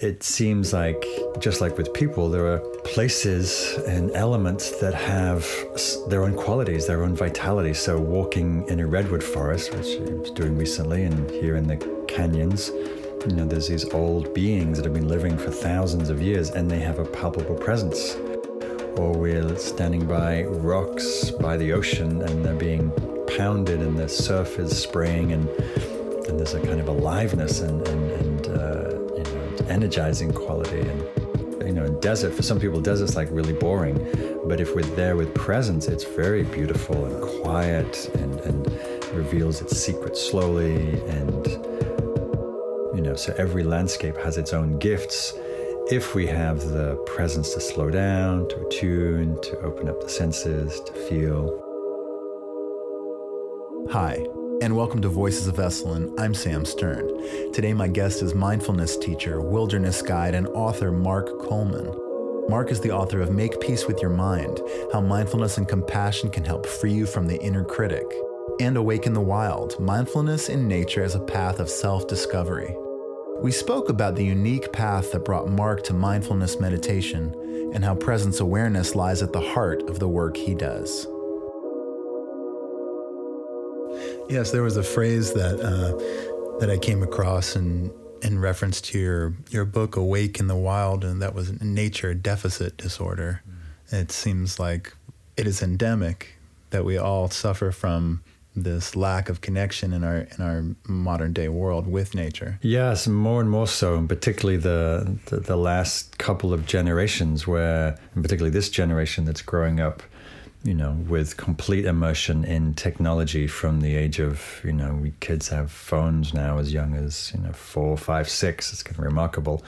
it seems like, just like with people, there are places and elements that have their own qualities, their own vitality. So, walking in a redwood forest, which I was doing recently, and here in the canyons, you know, there's these old beings that have been living for thousands of years and they have a palpable presence. Or we're standing by rocks by the ocean and they're being pounded and the surf is spraying and, and there's a kind of aliveness and, and, and uh, energizing quality. And, you know, desert, for some people, desert's like really boring. But if we're there with presence, it's very beautiful and quiet and, and reveals its secret slowly and you know, so every landscape has its own gifts. If we have the presence to slow down, to attune, to open up the senses, to feel. Hi, and welcome to Voices of Esalen. I'm Sam Stern. Today, my guest is mindfulness teacher, wilderness guide, and author Mark Coleman. Mark is the author of Make Peace with Your Mind How Mindfulness and Compassion Can Help Free You from the Inner Critic, and Awake in the Wild Mindfulness in Nature as a Path of Self Discovery. We spoke about the unique path that brought Mark to mindfulness meditation and how presence awareness lies at the heart of the work he does. Yes, there was a phrase that uh, that I came across in in reference to your your book "Awake in the Wild," and that was nature deficit disorder. Mm. It seems like it is endemic that we all suffer from this lack of connection in our in our modern day world with nature. Yes, more and more so, and particularly the, the, the last couple of generations, where, and particularly this generation that's growing up, you know, with complete immersion in technology from the age of, you know, we kids have phones now as young as you know four, five, six. It's kind of remarkable,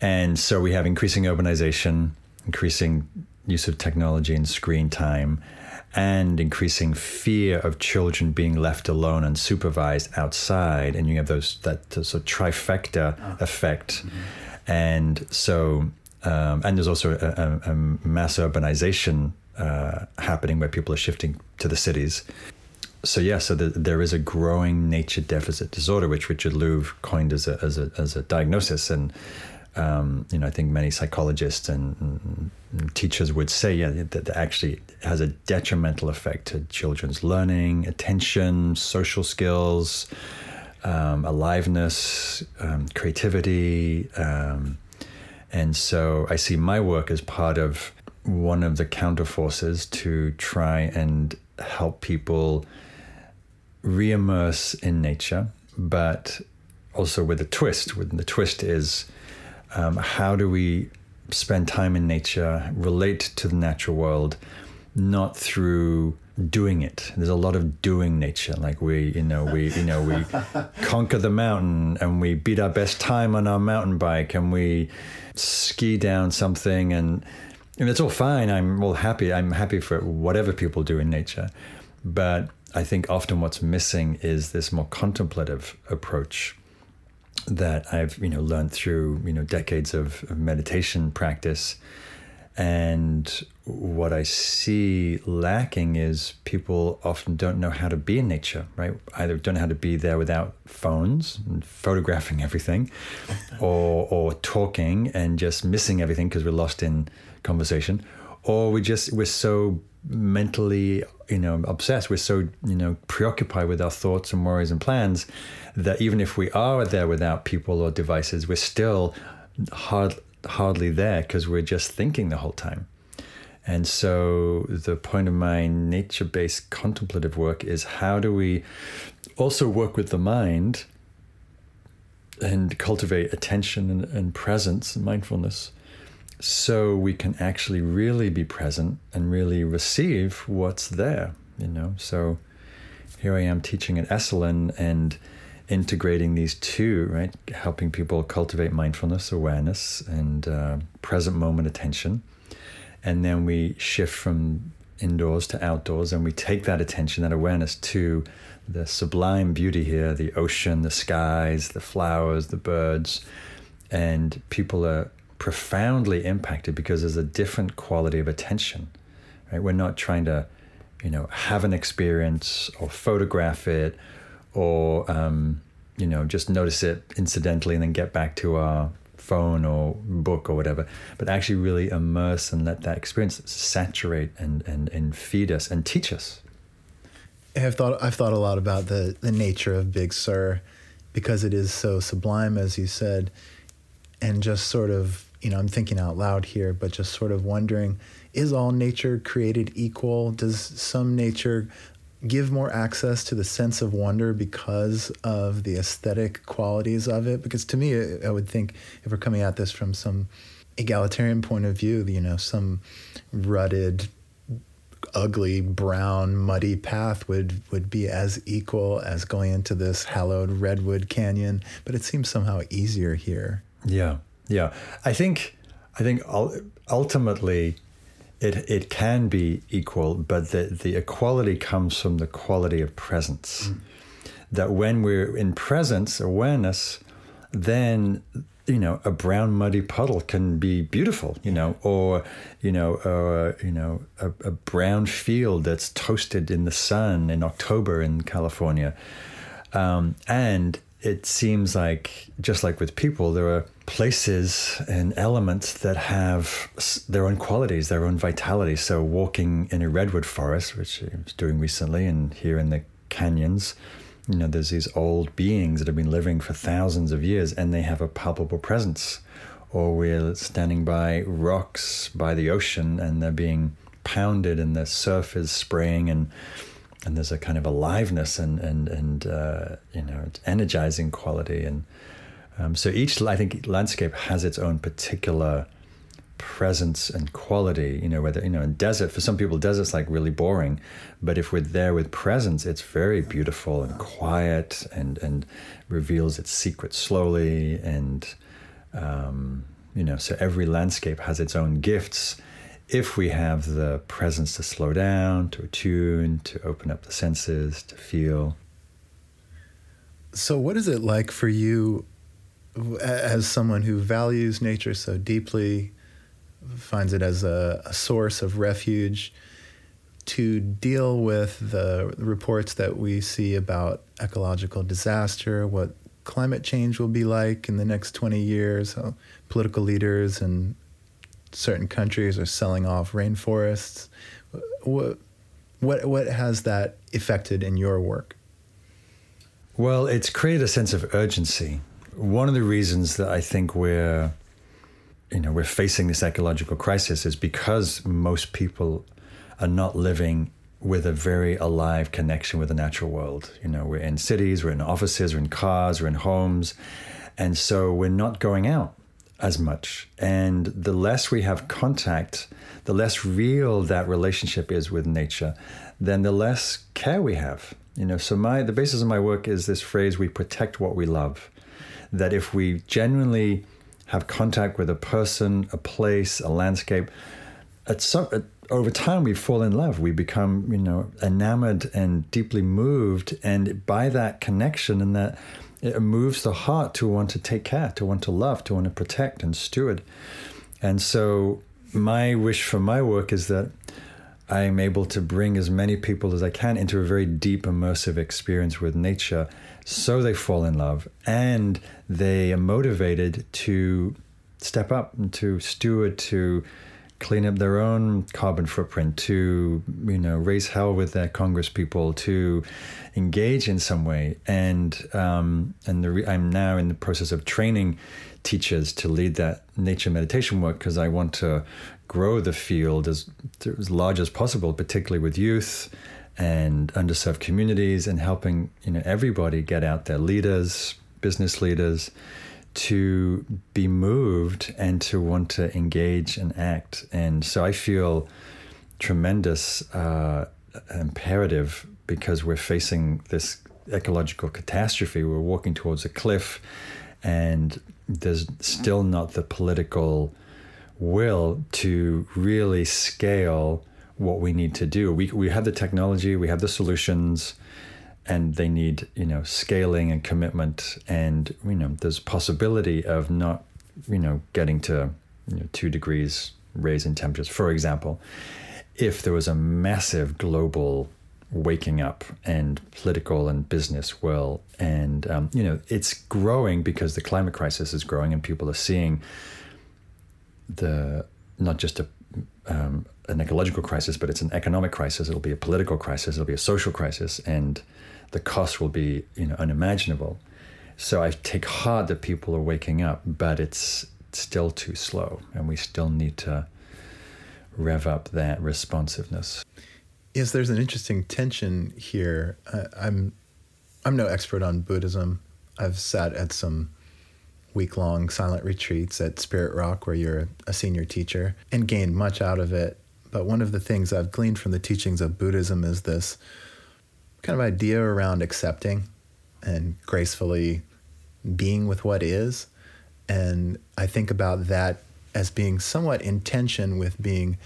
and so we have increasing urbanization, increasing use of technology and screen time and increasing fear of children being left alone and supervised outside, and you have those that sort of trifecta oh. effect, mm-hmm. and so um, and there's also a, a, a mass urbanization uh, happening where people are shifting to the cities. So yeah, so the, there is a growing nature deficit disorder, which Richard Louv coined as a as a as a diagnosis, and um, you know, I think many psychologists and, and teachers would say, yeah, that, that actually has a detrimental effect to children's learning, attention, social skills, um, aliveness, um, creativity. Um, and so I see my work as part of one of the counterforces to try and help people re-immerse in nature, but also with a twist. With the twist is um, how do we spend time in nature, relate to the natural world, not through doing it. There's a lot of doing nature. Like we, you know, we, you know, we conquer the mountain and we beat our best time on our mountain bike and we ski down something and and it's all fine. I'm all happy. I'm happy for whatever people do in nature. But I think often what's missing is this more contemplative approach that I've you know learned through you know decades of, of meditation practice, and what I see lacking is people often don't know how to be in nature, right? Either don't know how to be there without phones and photographing everything, or or talking and just missing everything because we're lost in conversation, or we just we're so mentally you know obsessed we're so you know preoccupied with our thoughts and worries and plans that even if we are there without people or devices we're still hard, hardly there because we're just thinking the whole time and so the point of my nature-based contemplative work is how do we also work with the mind and cultivate attention and, and presence and mindfulness so we can actually really be present and really receive what's there, you know. So here I am teaching at Esalen and integrating these two, right? Helping people cultivate mindfulness, awareness, and uh, present moment attention. And then we shift from indoors to outdoors and we take that attention, that awareness to the sublime beauty here the ocean, the skies, the flowers, the birds. And people are profoundly impacted because there's a different quality of attention. Right? We're not trying to, you know, have an experience or photograph it or um, you know just notice it incidentally and then get back to our phone or book or whatever, but actually really immerse and let that experience saturate and, and, and feed us and teach us. I've thought I've thought a lot about the, the nature of Big Sur because it is so sublime, as you said, and just sort of, you know, I'm thinking out loud here, but just sort of wondering, is all nature created equal? Does some nature give more access to the sense of wonder because of the aesthetic qualities of it? Because to me, I would think if we're coming at this from some egalitarian point of view, you know, some rutted, ugly, brown, muddy path would, would be as equal as going into this hallowed redwood canyon. But it seems somehow easier here. Yeah, yeah. I think, I think ultimately, it it can be equal, but the the equality comes from the quality of presence. Mm. That when we're in presence awareness, then you know a brown muddy puddle can be beautiful, you know, or you know, uh, you know, a, a brown field that's toasted in the sun in October in California, um, and it seems like just like with people, there are places and elements that have their own qualities, their own vitality. So, walking in a redwood forest, which I was doing recently, and here in the canyons, you know, there's these old beings that have been living for thousands of years, and they have a palpable presence. Or we're standing by rocks by the ocean, and they're being pounded, and the surf is spraying, and and there's a kind of aliveness and and and uh, you know energizing quality. And um, so each I think landscape has its own particular presence and quality you know whether you know in desert for some people desert's like really boring. But if we're there with presence it's very beautiful and quiet and and reveals its secret slowly. And um, you know so every landscape has its own gifts if we have the presence to slow down, to attune, to open up the senses, to feel. So, what is it like for you as someone who values nature so deeply, finds it as a, a source of refuge, to deal with the reports that we see about ecological disaster, what climate change will be like in the next 20 years, how political leaders and certain countries are selling off rainforests. What, what, what has that affected in your work? Well, it's created a sense of urgency. One of the reasons that I think we're, you know, we're facing this ecological crisis is because most people are not living with a very alive connection with the natural world. You know, we're in cities, we're in offices, we're in cars, we're in homes, and so we're not going out as much. And the less we have contact, the less real that relationship is with nature, then the less care we have. You know, so my the basis of my work is this phrase we protect what we love. That if we genuinely have contact with a person, a place, a landscape, at some at, over time we fall in love. We become, you know, enamored and deeply moved, and by that connection and that it moves the heart to want to take care, to want to love, to want to protect and steward. And so, my wish for my work is that I'm able to bring as many people as I can into a very deep, immersive experience with nature so they fall in love and they are motivated to step up and to steward, to clean up their own carbon footprint, to you know raise hell with their Congress people, to engage in some way. And um, and re- I'm now in the process of training teachers to lead that nature meditation work because I want to grow the field as as large as possible, particularly with youth and underserved communities, and helping you know everybody get out there, leaders, business leaders to be moved and to want to engage and act. And so I feel tremendous uh, imperative because we're facing this ecological catastrophe. We're walking towards a cliff, and there's still not the political will to really scale what we need to do. We, we have the technology, we have the solutions and they need you know scaling and commitment and you know there's possibility of not you know getting to you know, two degrees raise in temperatures. For example if there was a massive global waking up and political and business will and um, you know it's growing because the climate crisis is growing and people are seeing the not just a um, an ecological crisis but it's an economic crisis it'll be a political crisis it'll be a social crisis and the cost will be you know unimaginable so I take heart that people are waking up but it's still too slow and we still need to rev up that responsiveness Yes, there's an interesting tension here. I'm I'm no expert on Buddhism. I've sat at some week long silent retreats at Spirit Rock where you're a senior teacher and gained much out of it. But one of the things I've gleaned from the teachings of Buddhism is this kind of idea around accepting and gracefully being with what is. And I think about that as being somewhat in tension with being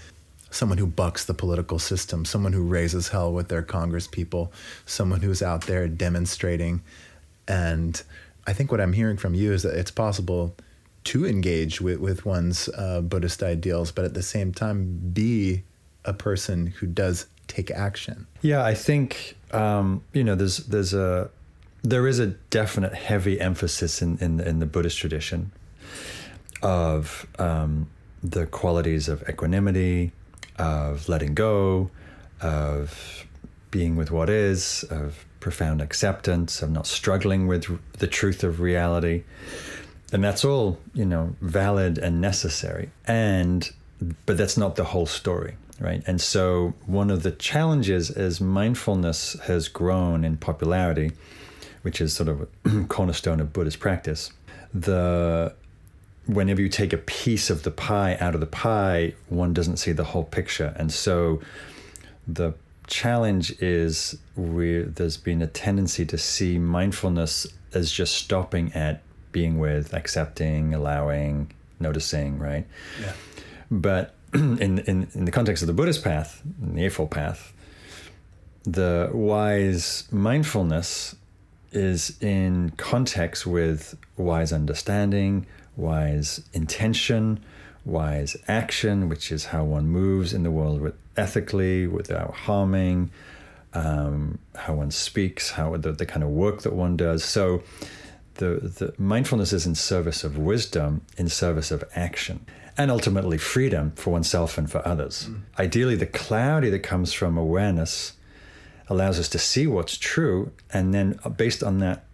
someone who bucks the political system, someone who raises hell with their Congress people, someone who's out there demonstrating. And I think what I'm hearing from you is that it's possible to engage with, with one's uh, Buddhist ideals, but at the same time be a person who does take action. Yeah, I think um, you know there's there's a there is a definite heavy emphasis in in, in the Buddhist tradition of um, the qualities of equanimity, of letting go, of being with what is, of profound acceptance, of not struggling with the truth of reality. And that's all, you know, valid and necessary. And but that's not the whole story, right? And so one of the challenges as mindfulness has grown in popularity, which is sort of a cornerstone of Buddhist practice, the whenever you take a piece of the pie out of the pie, one doesn't see the whole picture. And so the challenge is where there's been a tendency to see mindfulness as just stopping at being with, accepting, allowing, noticing, right? Yeah. But in, in, in the context of the Buddhist path, the Eightfold Path, the wise mindfulness is in context with wise understanding, wise intention, wise action, which is how one moves in the world with ethically, without harming, um, how one speaks, how the, the kind of work that one does. So the, the mindfulness is in service of wisdom, in service of action, and ultimately freedom for oneself and for others. Mm. Ideally, the clarity that comes from awareness allows us to see what's true, and then uh, based on that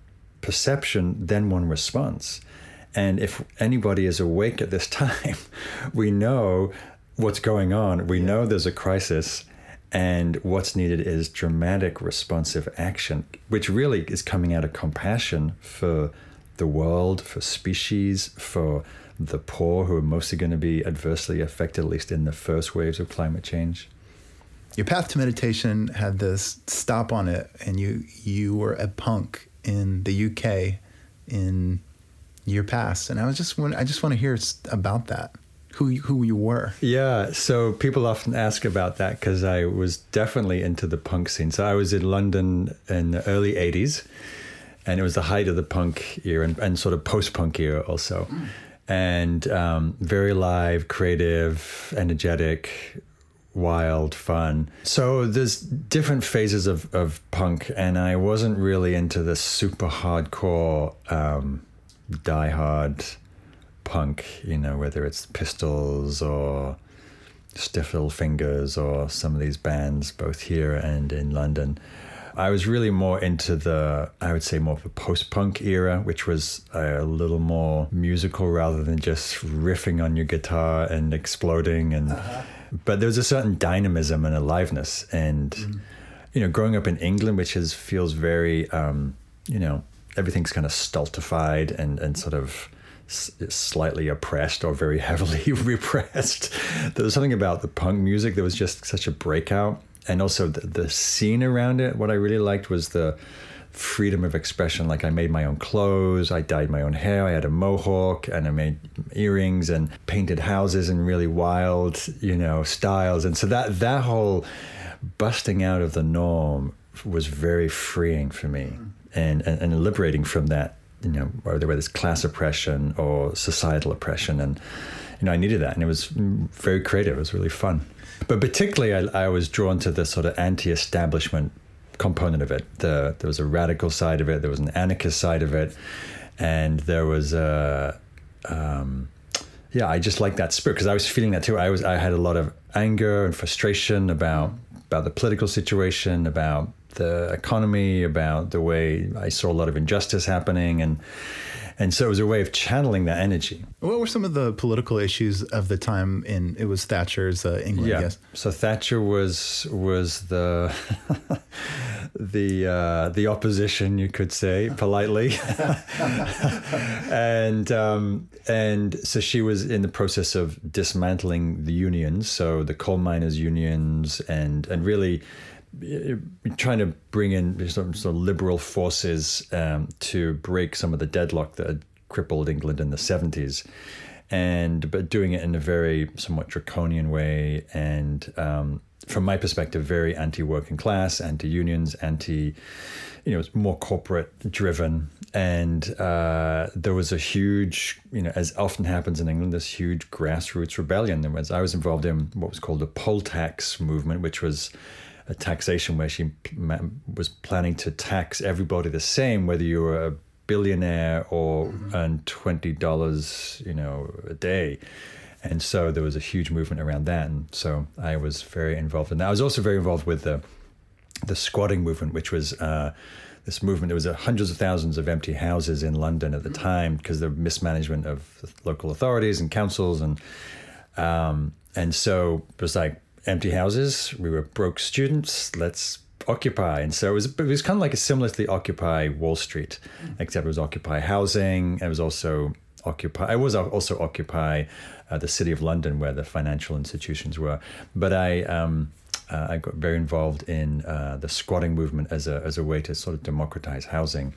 perception, then one responds. And if anybody is awake at this time, we know what's going on. We yeah. know there's a crisis. And what's needed is dramatic responsive action, which really is coming out of compassion for the world, for species, for the poor who are mostly going to be adversely affected, at least in the first waves of climate change. Your path to meditation had this stop on it, and you you were a punk in the UK in your past, and I was just want, I just want to hear about that. Who who you were? Yeah, so people often ask about that because I was definitely into the punk scene. So I was in London in the early '80s, and it was the height of the punk era and, and sort of post-punk era also. And um, very live, creative, energetic, wild, fun. So there's different phases of, of punk, and I wasn't really into the super hardcore um, die-hard punk, you know, whether it's Pistols or Stiff Little Fingers or some of these bands, both here and in London. I was really more into the, I would say, more of the post punk era, which was a little more musical rather than just riffing on your guitar and exploding. And uh-huh. but there was a certain dynamism and aliveness, and mm. you know, growing up in England, which is feels very, um, you know, everything's kind of stultified and, and sort of slightly oppressed or very heavily repressed. There was something about the punk music that was just such a breakout. And also the, the scene around it. What I really liked was the freedom of expression. Like I made my own clothes, I dyed my own hair, I had a mohawk, and I made earrings and painted houses in really wild, you know, styles. And so that that whole busting out of the norm was very freeing for me. And, and, and liberating from that, you know, whether it's class oppression or societal oppression. And, you know, I needed that. And it was very creative. It was really fun. But particularly, I, I was drawn to the sort of anti establishment component of it. The, there was a radical side of it, there was an anarchist side of it, and there was a. Um, yeah, I just like that spirit because I was feeling that too. I was I had a lot of anger and frustration about about the political situation, about the economy, about the way I saw a lot of injustice happening, and and so it was a way of channeling that energy. What were some of the political issues of the time in it was Thatcher's uh, England? Yeah. Yes. So Thatcher was was the the uh, the opposition, you could say politely, and um, and so she was in the process of dismantling the unions, so the coal miners' unions, and and really trying to bring in some sort of liberal forces um, to break some of the deadlock that had crippled England in the 70s. And but doing it in a very somewhat draconian way, and um, from my perspective, very anti-working class, anti-unions, anti, you know, more corporate driven. And uh, there was a huge, you know, as often happens in England, this huge grassroots rebellion. There was I was involved in what was called the poll tax movement, which was a taxation where she was planning to tax everybody the same, whether you were a billionaire or mm-hmm. earned twenty dollars, you know, a day. And so there was a huge movement around that, and so I was very involved in that. I was also very involved with the the squatting movement, which was uh, this movement. There was hundreds of thousands of empty houses in London at the mm-hmm. time because of the mismanagement of local authorities and councils, and um, and so it was like empty houses. We were broke students. Let's occupy. And so it was, it was kind of like a similar to the Occupy Wall Street, except it was Occupy housing. It was also Occupy. I was also Occupy uh, the City of London, where the financial institutions were. But I. Um, uh, I got very involved in uh, the squatting movement as a as a way to sort of democratize housing,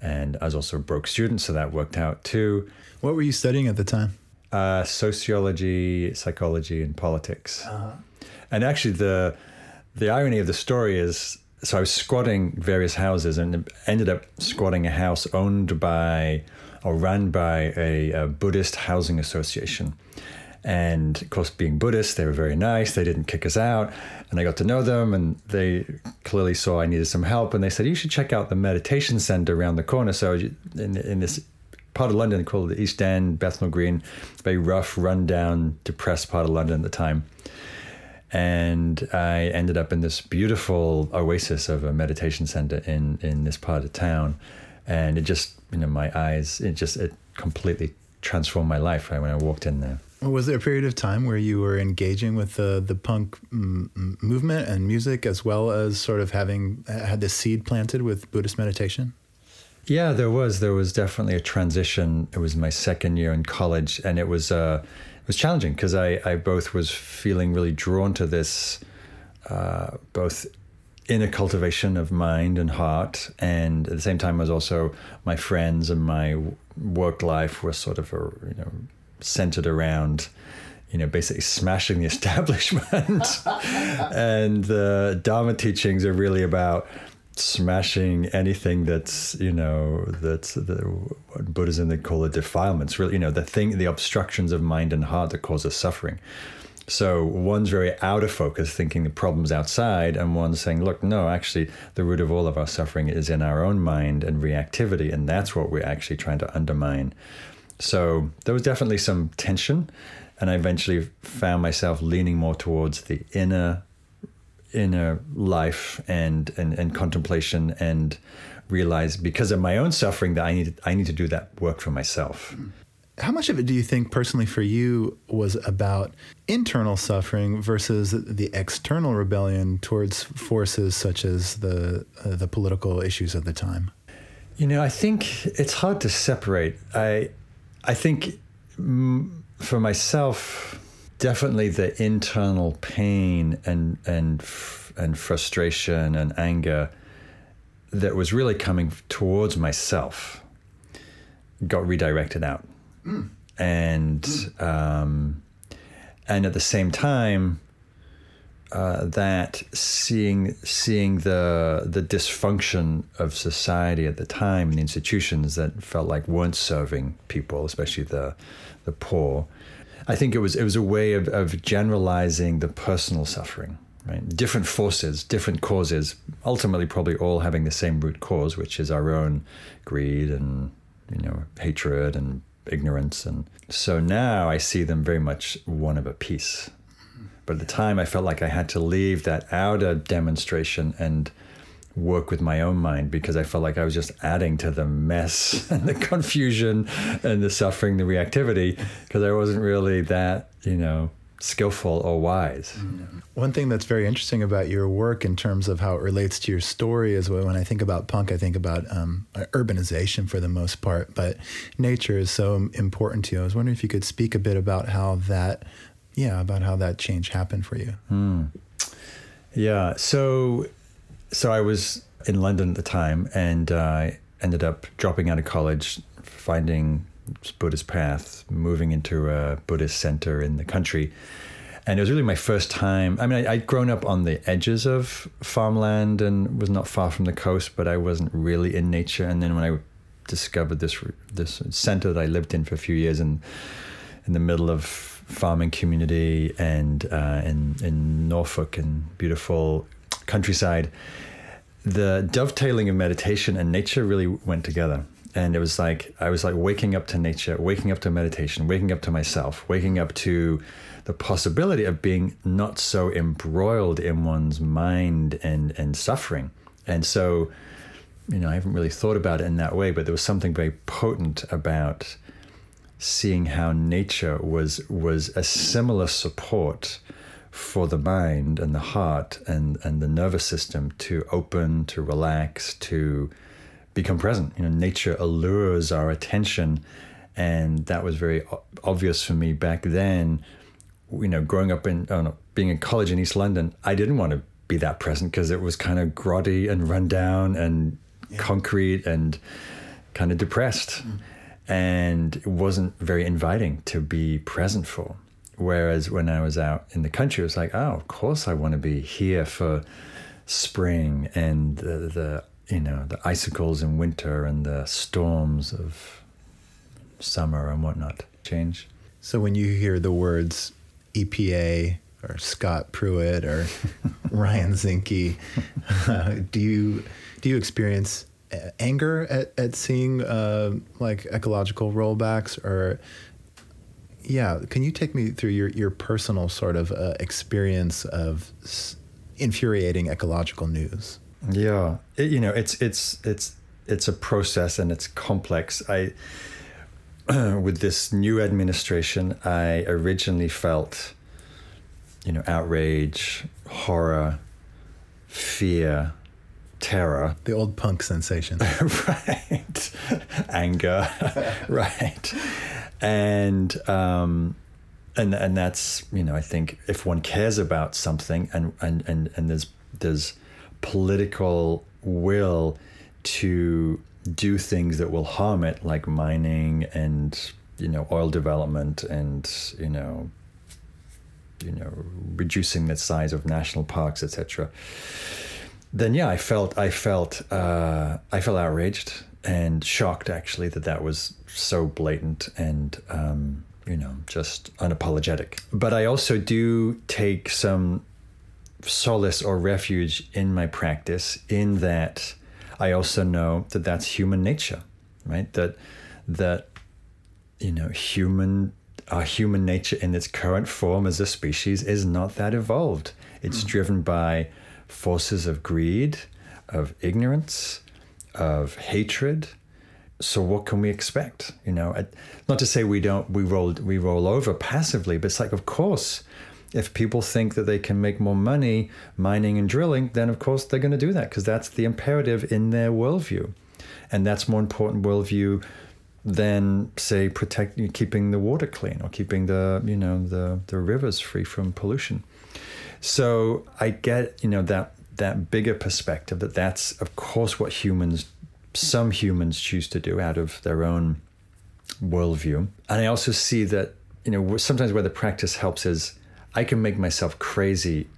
and I was also a broke student, so that worked out too. What were you studying at the time? Uh, sociology, psychology, and politics. Uh-huh. And actually, the the irony of the story is so I was squatting various houses and ended up squatting a house owned by or run by a, a, Buddhist housing association. And of course, being Buddhist, they were very nice. They didn't kick us out. And I got to know them, and they clearly saw I needed some help. And they said, You should check out the meditation center around the corner. So, in, in this part of London called the East End, Bethnal Green, very rough, run-down, depressed part of London at the time and I ended up in this beautiful oasis of a meditation center in in this part of town, and it just you know my eyes it just it completely transformed my life right, when I walked in there. Was there a period of time where you were engaging with the the punk m- movement and music as well as sort of having uh, had the seed planted with Buddhist meditation? Yeah, there was. There was definitely a transition. It was my second year in college, and it was. Uh, was challenging because I, I both was feeling really drawn to this, uh, both inner cultivation of mind and heart, and at the same time, was also my friends and my work life were sort of a, you know centered around you know, basically smashing the establishment. and the Dharma teachings are really about smashing anything that's you know that's the, what Buddhism they call a defilements. Really, you know, the thing, the obstructions of mind and heart that cause us suffering. So one's very out of focus, thinking the problem's outside, and one's saying, "Look, no, actually, the root of all of our suffering is in our own mind and reactivity, and that's what we're actually trying to undermine." So there was definitely some tension, and I eventually found myself leaning more towards the inner inner life and, and, and contemplation and realize because of my own suffering that I need I need to do that work for myself. How much of it do you think personally for you was about internal suffering versus the external rebellion towards forces such as the uh, the political issues of the time? You know, I think it's hard to separate. I I think for myself definitely the internal pain and and and frustration and anger that was really coming towards myself got redirected out, mm. and mm. Um, and at the same time. Uh, that seeing seeing the the dysfunction of society at the time and the institutions that felt like weren't serving people, especially the the poor, I think it was it was a way of, of generalizing the personal suffering right? Different forces, different causes, ultimately probably all having the same root cause, which is our own greed and you know hatred and ignorance. And so now I see them very much one of a piece. But at the time, I felt like I had to leave that outer demonstration and work with my own mind because I felt like I was just adding to the mess and the confusion and the suffering, the reactivity, because I wasn't really that, you know, skillful or wise. Mm-hmm. One thing that's very interesting about your work in terms of how it relates to your story is when I think about punk, I think about um, urbanization for the most part, but nature is so important to you. I was wondering if you could speak a bit about how that, yeah, about how that change happened for you. Mm. Yeah. So, so I was in London at the time, and I uh, ended up dropping out of college, finding Buddhist path, moving into a Buddhist center in the country. And it was really my first time. I mean, I, would grown up on the edges of farmland and was not far from the coast, but I wasn't really in nature. And then when I discovered this this center that I lived in for a few years in in the middle of farming community and uh, in in Norfolk and beautiful countryside, the dovetailing of meditation and nature really went together and it was like I was like waking up to nature, waking up to meditation, waking up to myself, waking up to the possibility of being not so embroiled in one's mind and and suffering. And so, you know, I haven't really thought about it in that way, but there was something very potent about seeing how nature was was a similar support for the mind and the heart and and the nervous system to open, to relax, to become present. You know, nature allures our attention, and that was very obvious for me back then. You know, growing up in no, being in college in East London, I didn't want to be that present because it was kind of grotty and run down and yeah. concrete and kind of depressed. Mm. And it wasn't very inviting to be present for. Whereas when I was out in the country, it was like, oh, of course I want to be here for spring and the, the you know, the icicles in winter and the storms of summer and whatnot change. So when you hear the words EPA or Scott Pruitt or Ryan Zinke, uh, do you do you experience anger at, at seeing uh, like ecological rollbacks or yeah can you take me through your, your personal sort of uh, experience of s- infuriating ecological news yeah, it, you know, it's it's it's it's a process and it's complex. I with this new administration, I originally felt, you know, outrage, horror, fear, terror. The old punk sensation. right. Anger. right. And um and and that's, you know, I think if one cares about something and and and, and there's there's political will to do things that will harm it, like mining and you know oil development and you know you know reducing the size of national parks, etc. Then yeah, I felt I felt uh, I felt outraged and shocked actually that that was so blatant and um, you know just unapologetic. But I also do take some solace or refuge in my practice in that I also know that that's human nature, right? That that you know human our human nature in its current form as a species is not that evolved. It's mm. driven by forces of greed, of ignorance, of hatred. So what can we expect? You know, not to say we don't we roll we roll over passively, but it's like of course if people think that they can make more money mining and drilling, then of course they're going to do that because that's the imperative in their worldview. And that's more important worldview than say protecting keeping the water clean or keeping the you know the the rivers free from pollution. So I get you know that that bigger perspective that that's of course what humans some humans choose to do out of their own worldview. And I also see that you know sometimes where the practice helps is I can make myself crazy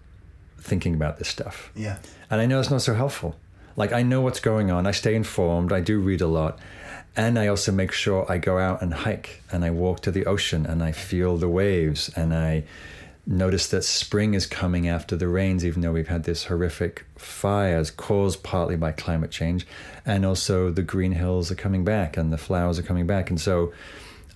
thinking about this stuff. Yeah. And I know it's not so helpful. Like I know what's going on. I stay informed. I do read a lot. And I also make sure I go out and hike and I walk to the ocean and I feel the waves and I notice that spring is coming after the rains, even though we've had this horrific fires caused partly by climate change. And also the green hills are coming back and the flowers are coming back. And so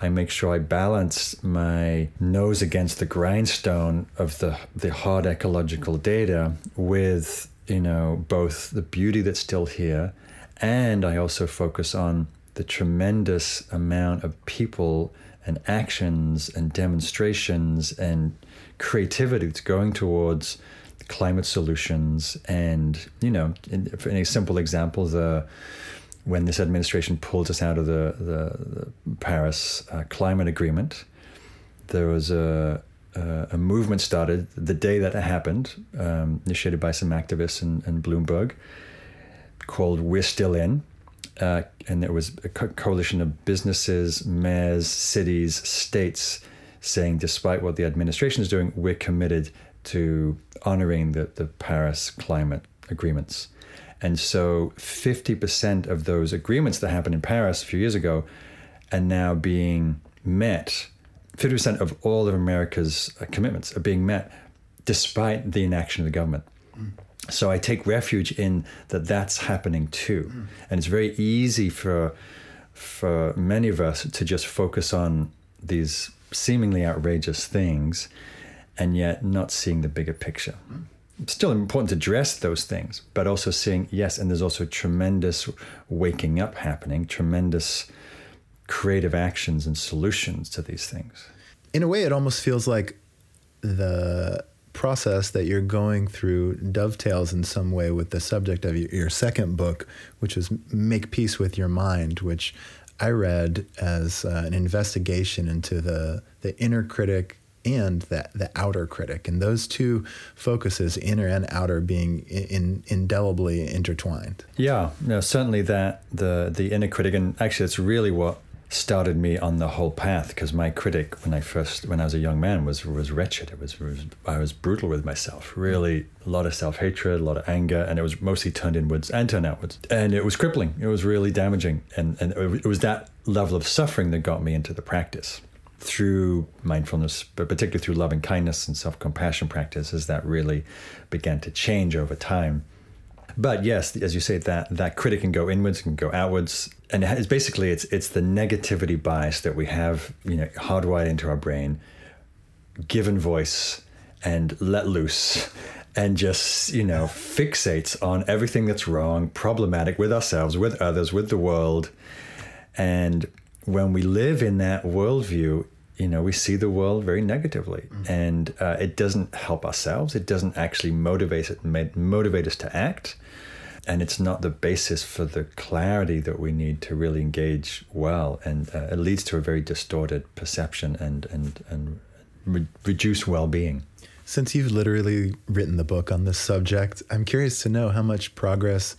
I make sure I balance my nose against the grindstone of the, the hard ecological data with, you know, both the beauty that's still here and I also focus on the tremendous amount of people and actions and demonstrations and creativity that's going towards climate solutions. And, you know, in, in a simple example, the when this administration pulled us out of the, the, the Paris uh, climate agreement, there was a, a, a, movement started the day that it happened, um, initiated by some activists in, in Bloomberg, called We're Still In. Uh, and there was a co- coalition of businesses, mayors, cities, states saying, despite what the administration is doing, we're committed to honoring the, the Paris climate agreements. And so 50% of those agreements that happened in Paris a few years ago are now being met. 50% of all of America's uh, commitments are being met despite the inaction of the government. Mm. So I take refuge in that that's happening too. Mm. And it's very easy for for many of us to just focus on these seemingly outrageous things and yet not seeing the bigger picture. It's still important to address those things, but also seeing, yes, and there's also tremendous waking up happening, tremendous creative actions and solutions to these things. In a way, it almost feels like the process that you're going through dovetails in some way with the subject of your second book, which is Make Peace with Your Mind, which I read as uh, an investigation into the, the inner critic and the, the outer critic. And those two focuses, inner and outer, being in, in, indelibly intertwined. Yeah, no, certainly that, the, the inner critic, and actually, it's really what started me on the whole path because my critic when I first when I was a young man was was wretched. It was, was I was brutal with myself. Really, a lot of self hatred, a lot of anger, and it was mostly turned inwards and turned outwards. And it was crippling. It was really damaging. And and it was that level of suffering that got me into the practice through mindfulness, but particularly through loving kindness and self compassion practices that really began to change over time. But yes, as you say, that that critic can go inwards, can go outwards, and it's basically it's it's the negativity bias that we have, you know, hardwired into our brain, given voice, and let loose, and just you know fixates on everything that's wrong, problematic with ourselves, with others, with the world, and when we live in that worldview, you know, we see the world very negatively, mm-hmm. and uh, it doesn't help ourselves. It doesn't actually motivate it, motivate us to act, and it's not the basis for the clarity that we need to really engage well. And uh, it leads to a very distorted perception and and and re- reduced well-being. Since you've literally written the book on this subject, I'm curious to know how much progress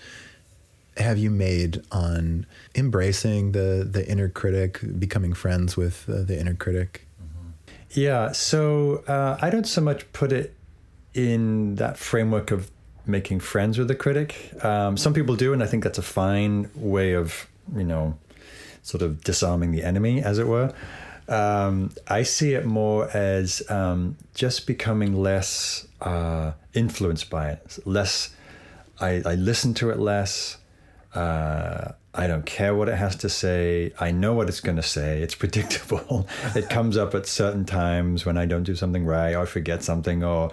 have you made on embracing the the inner critic, becoming friends with uh, the inner critic? Yeah, so uh, I don't so much put it in that framework of making friends with the critic. Um, some people do, and I think that's a fine way of you know, sort of disarming the enemy, as it were. Um, I see it more as um, just becoming less uh, influenced by it, less. I, I listen to it less. Uh, I don't care what it has to say. I know what it's going to say. It's predictable. it comes up at certain times when I don't do something right or I forget something or,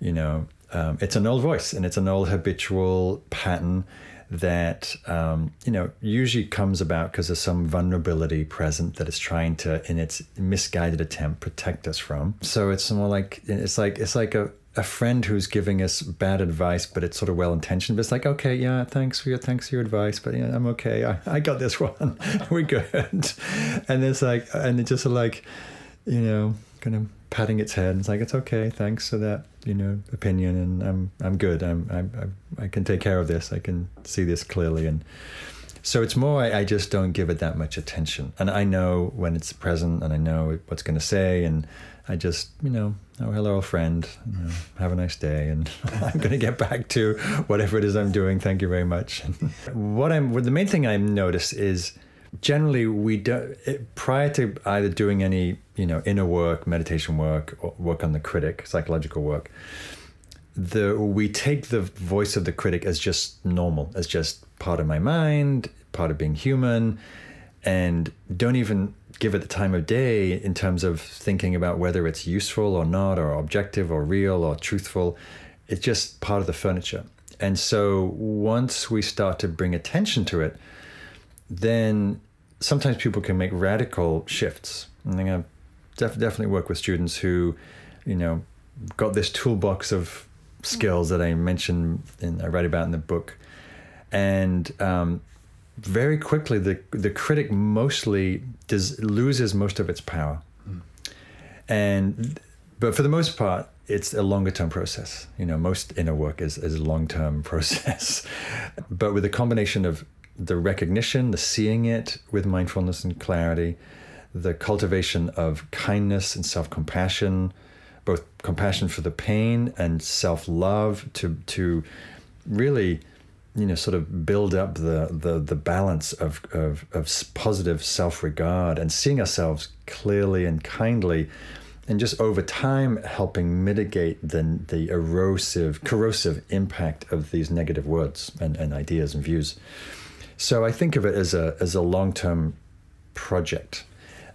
you know, um, it's an old voice and it's an old habitual pattern that, um, you know, usually comes about because of some vulnerability present that it's trying to, in its misguided attempt, protect us from. So it's more like, it's like, it's like a, a friend who's giving us bad advice, but it's sort of well intentioned. But it's like, okay, yeah, thanks for your thanks for your advice, but yeah, I'm okay. I, I got this one. We're good. And it's like, and it's just like, you know, kind of patting its head. It's like it's okay. Thanks for that, you know, opinion, and I'm I'm good. I'm, I'm I can take care of this. I can see this clearly, and so it's more. I, I just don't give it that much attention, and I know when it's present, and I know what's going to say, and I just, you know, oh, hello, old friend. You know, have a nice day. And I'm going to get back to whatever it is I'm doing. Thank you very much. what I'm, what the main thing I notice is generally we don't prior to either doing any you know inner work meditation work work on the critic psychological work the we take the voice of the critic as just normal as just part of my mind part of being human and don't even give it the time of day in terms of thinking about whether it's useful or not or objective or real or truthful it's just part of the furniture and so once we start to bring attention to it then sometimes people can make radical shifts. And I def- definitely work with students who, you know, got this toolbox of skills that I mentioned and I write about in the book, and um, very quickly the the critic mostly does loses most of its power, mm. and but for the most part. It's a longer term process. You know, most inner work is, is a long term process. but with a combination of the recognition, the seeing it with mindfulness and clarity, the cultivation of kindness and self compassion, both compassion for the pain and self love to to really you know sort of build up the the, the balance of, of, of positive self regard and seeing ourselves clearly and kindly and just over time helping mitigate the, the erosive corrosive impact of these negative words and, and ideas and views. So I think of it as a as a long term project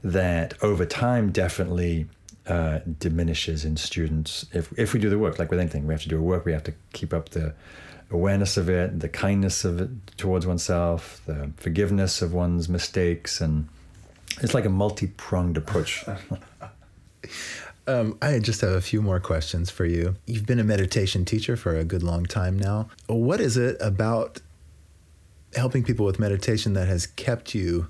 that over time definitely uh, diminishes in students if if we do the work like with anything we have to do a work we have to keep up the awareness of it the kindness of it towards oneself the forgiveness of one's mistakes and it's like a multi-pronged approach Um, I just have a few more questions for you. You've been a meditation teacher for a good long time now. What is it about helping people with meditation that has kept you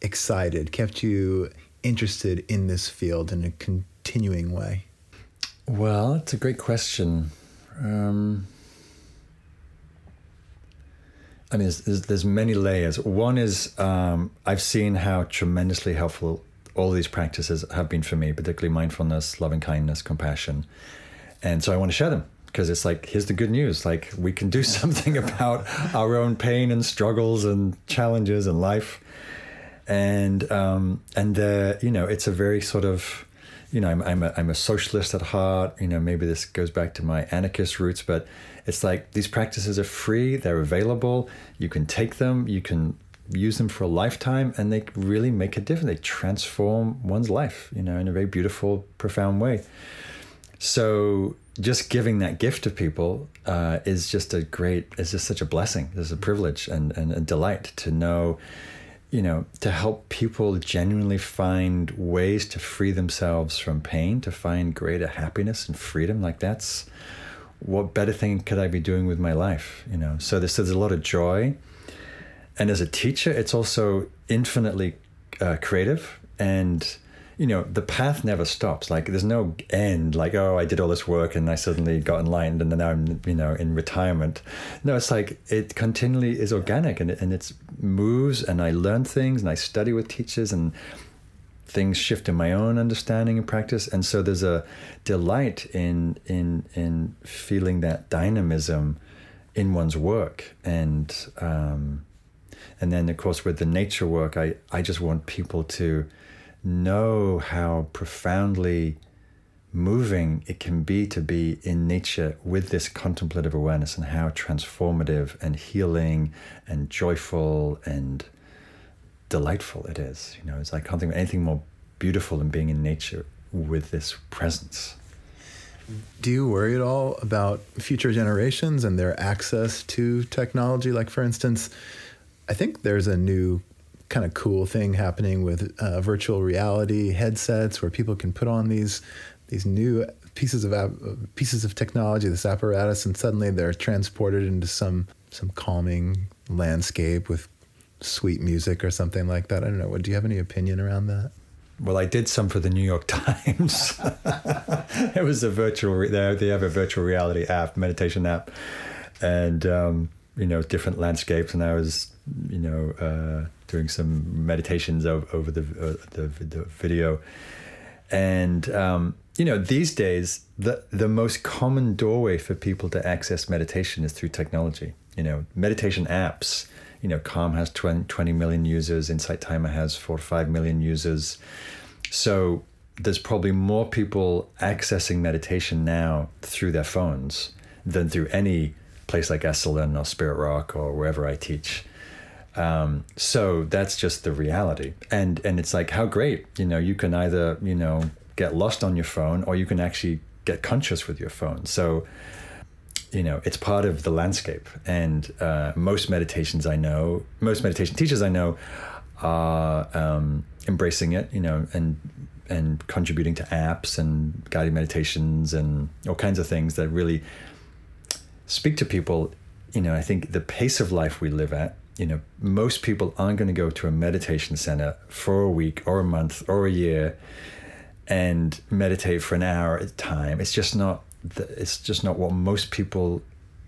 excited, kept you interested in this field in a continuing way? Well, it's a great question. Um, I mean, there's, there's, there's, many layers. One is um, I've seen how tremendously helpful all these practices have been for me, particularly mindfulness, loving kindness, compassion. And so I want to share them because it's like here's the good news like we can do something about our own pain and struggles and challenges in life and um, and uh, you know it's a very sort of you know I'm I'm a, I'm a socialist at heart. You know maybe this goes back to my anarchist roots but it's like these practices are free. They're available. You can take them. You can use them for a lifetime and they really make a difference. They transform one's life you know in a very beautiful profound way. So just giving that gift to people uh, is just a great is just such a blessing. It's a privilege and, and a delight to know you know to help people genuinely find ways to free themselves from pain to find greater happiness and freedom like that's what better thing could i be doing with my life you know? So there's, there's a lot of joy. And as a teacher it's also infinitely uh, creative and you know, the path never stops. Like there's no end. Like oh, I did all this work and I suddenly got enlightened and then I'm you know in retirement. No, it's like it continually is organic and it, and it moves and I learn things and I study with teachers and things shift in my own understanding and practice. And so there's a delight in in in feeling that dynamism in one's work and. Um, and then, of course, with the nature work, I, I just want people to know how profoundly moving it can be to be in nature with this contemplative awareness and how transformative and healing and joyful and delightful it is. You know, it's I can't think of anything more beautiful than being in nature with this presence. Do you worry at all about future generations and their access to technology? Like, for instance, I think there's a new kind of cool thing happening with uh, virtual reality headsets where people can put on these these new pieces of pieces of technology, this apparatus, and suddenly they're transported into some some calming landscape with sweet music or something like that. I don't know. Do you have any opinion around that? Well, I did some for the New York Times. it was a virtual. They have a virtual reality app, meditation app, and um, you know different landscapes, and I was you know. Uh, doing some meditations over, over the, uh, the, the video, and um, you know these days the the most common doorway for people to access meditation is through technology. You know, meditation apps. you know, Calm has 20, 20 million users, Insight Timer has four to five million users. So there's probably more people accessing meditation now through their phones than through any place like Esalen or Spirit Rock or wherever I teach. Um, so that's just the reality. And and it's like how great, you know, you can either, you know, get lost on your phone or you can actually get conscious with your phone. So you know, it's part of the landscape. And uh, most meditations I know, most meditation teachers I know are um, embracing it, you know, and and contributing to apps and guided meditations and all kinds of things that really speak to people. You know, I think the pace of life we live at, you know, most people aren't going to go to a meditation center for a week or a month or a year and meditate for an hour at a time. It's just not. It's just not what most people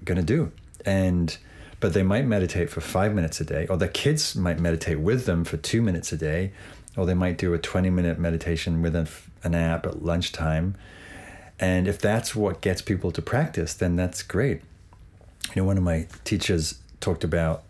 going to do. And but they might meditate for five minutes a day, or their kids might meditate with them for two minutes a day, or they might do a 20 minute meditation with an app at lunchtime. And if that's what gets people to practice, then that's great. You know, one of my teachers talked about,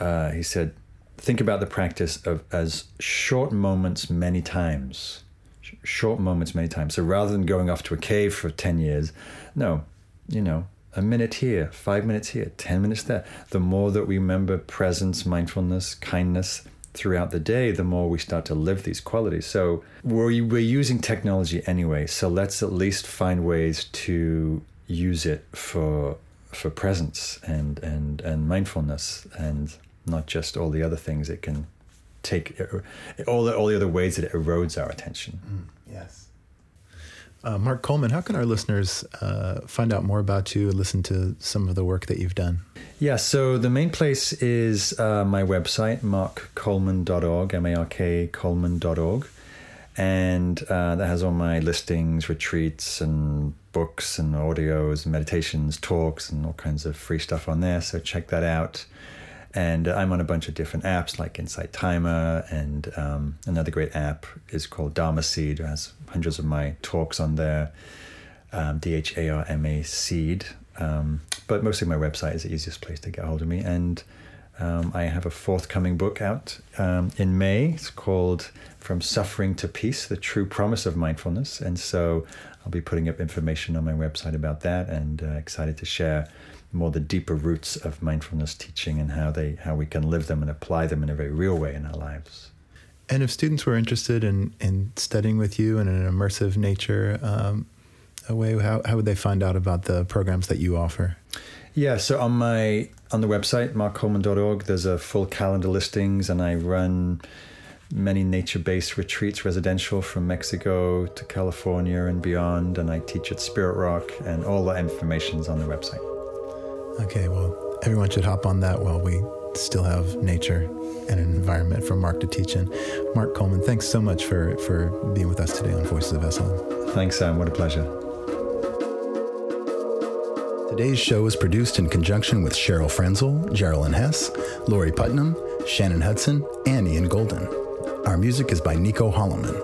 uh, he said, think about the practice of as short moments many times. Sh- short moments many times. So rather than going off to a cave for 10 years, no, you know, a minute here, five minutes here, 10 minutes there. The more that we remember presence, mindfulness, kindness, throughout the day, the more we start to live these qualities. So we're, we're using technology anyway. So let's at least find ways to use it for for presence and and and mindfulness and not just all the other things it can take all the all the other ways that it erodes our attention. Mm, yes. Uh, Mark Coleman, how can our listeners uh, find out more about you and listen to some of the work that you've done? Yeah, so the main place is uh, my website, markcoleman.org, M A R K Coleman.org. And uh, that has all my listings, retreats, and books, and audios, and meditations, talks, and all kinds of free stuff on there. So check that out. And I'm on a bunch of different apps like Insight Timer, and um, another great app is called Dharma Seed. It has hundreds of my talks on there. Um, D H A R M A Seed. Um, but mostly my website is the easiest place to get hold of me. And um, I have a forthcoming book out um, in May. It's called From Suffering to Peace The True Promise of Mindfulness. And so I'll be putting up information on my website about that and uh, excited to share more the deeper roots of mindfulness teaching and how they how we can live them and apply them in a very real way in our lives. And if students were interested in, in studying with you in an immersive nature um, way, how, how would they find out about the programs that you offer? Yeah, so on my on the website markcoleman.org, there's a full calendar listings, and I run many nature-based retreats, residential from Mexico to California and beyond, and I teach at Spirit Rock, and all the information's on the website. Okay, well, everyone should hop on that while we still have nature and an environment for Mark to teach in. Mark Coleman, thanks so much for for being with us today on Voices of Esalen. Thanks, Sam. What a pleasure. Today's show is produced in conjunction with Cheryl Frenzel, Geraldine Hess, Lori Putnam, Shannon Hudson, and Ian Golden. Our music is by Nico Holloman.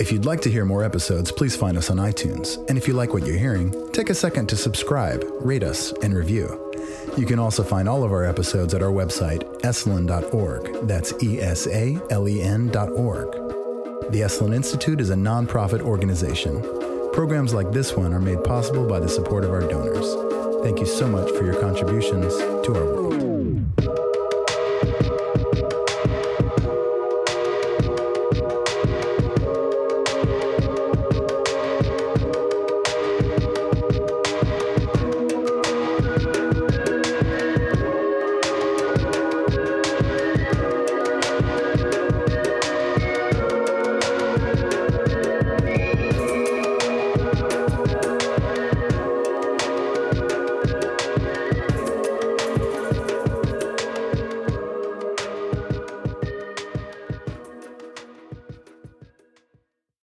If you'd like to hear more episodes, please find us on iTunes. And if you like what you're hearing, take a second to subscribe, rate us, and review. You can also find all of our episodes at our website, esalen.org. That's E S A L E N.org. The Esalen Institute is a nonprofit organization. Programs like this one are made possible by the support of our donors. Thank you so much for your contributions to our world.